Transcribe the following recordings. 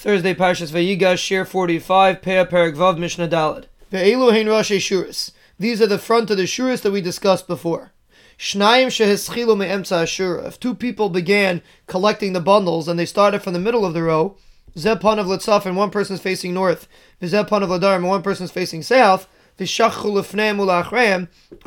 Thursday, Parshas Vayigash, Shiur 45, Peah Perek Vav, Mishnah Daled. Ve'elu hein Rashi Shuris. These are the front of the Shuris that we discussed before. Shnayim sheheschilu me'emtza ashura. If two people began collecting the bundles and they started from the middle of the row, Zepon of Litzaf and one person's facing north, Vizepon of Ladar and one person's facing south, and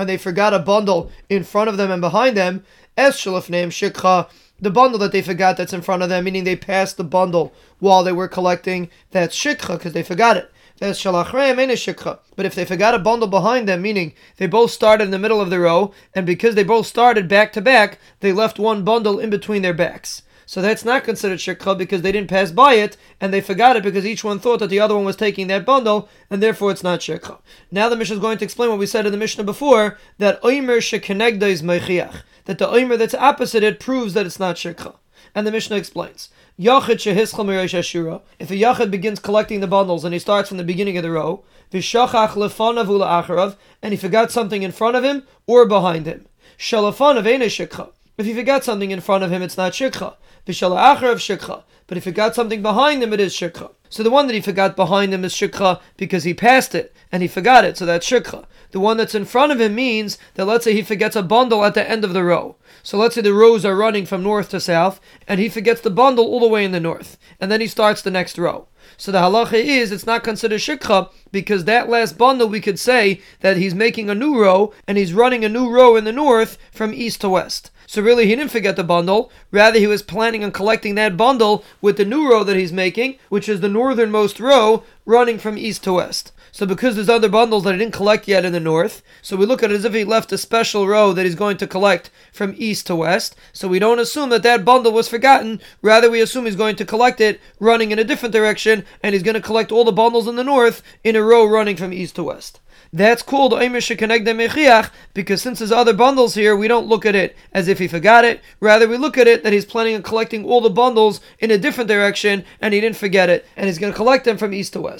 they forgot a bundle in front of them and behind them, Es shalafneim shikha, the bundle that they forgot that's in front of them, meaning they passed the bundle while they were collecting, that's shikha because they forgot it. That's shalachreim ain't a shikha. But if they forgot a bundle behind them, meaning they both started in the middle of the row, and because they both started back to back, they left one bundle in between their backs. So that's not considered shikha because they didn't pass by it and they forgot it because each one thought that the other one was taking that bundle and therefore it's not shikha. Now the Mishnah is going to explain what we said in the Mishnah before that oimer shekenegda is meichiach that the oimer that's opposite it proves that it's not shikha. And the Mishnah explains. Yachid. If a yachid begins collecting the bundles and he starts from the beginning of the row, v'shachach lefanav acharav, and he forgot something in front of him or behind him. Shalafanav ain't shikha. If he forgot something in front of him, it's not shikha. V'shalacharav shikha. But if he got something behind him, it is shikha. So the one that he forgot behind him is shikha because he passed it and he forgot it, so that's shikha. The one that's in front of him means that let's say he forgets a bundle at the end of the row. So let's say the rows are running from north to south, and he forgets the bundle all the way in the north, and then he starts the next row. So the halacha is it's not considered shikha because that last bundle we could say that he's making a new row and he's running a new row in the north from east to west. So really, he didn't forget the bundle. Rather, he was planning on collecting that bundle with the new row that he's making, which is the northernmost row running from east to west. So because there's other bundles that he didn't collect yet in the north, so we look at it as if he left a special row that he's going to collect from east to west. So we don't assume that that bundle was forgotten. Rather, we assume he's going to collect it running in a different direction, and he's going to collect all the bundles in the north in a row running from east to west. That's called Mechiach because since there's other bundles here, we don't look at it as if he forgot it. Rather, we look at it that he's planning on collecting all the bundles in a different direction and he didn't forget it, and he's going to collect them from east to west.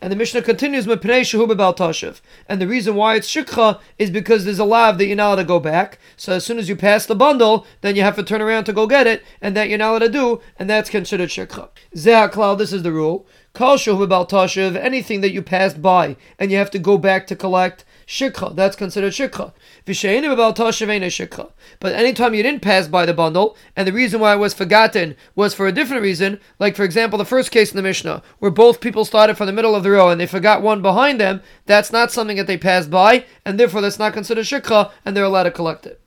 And the Mishnah continues. And the reason why it's Shikha is because there's a lav that you're not allowed to go back. So as soon as you pass the bundle, then you have to turn around to go get it, and that you're not allowed to do, and that's considered Shikha. Zeh this is the rule. Kal Shehu Tashiv, anything that you passed by and you have to go back to collect, shikha, that's considered shikha. V'sheinim about tashavena shikha. But anytime you didn't pass by the bundle, and the reason why it was forgotten was for a different reason, like for example the first case in the Mishnah, where both people started from the middle of the row and they forgot one behind them, that's not something that they passed by, and therefore that's not considered shikha, and they're allowed to collect it.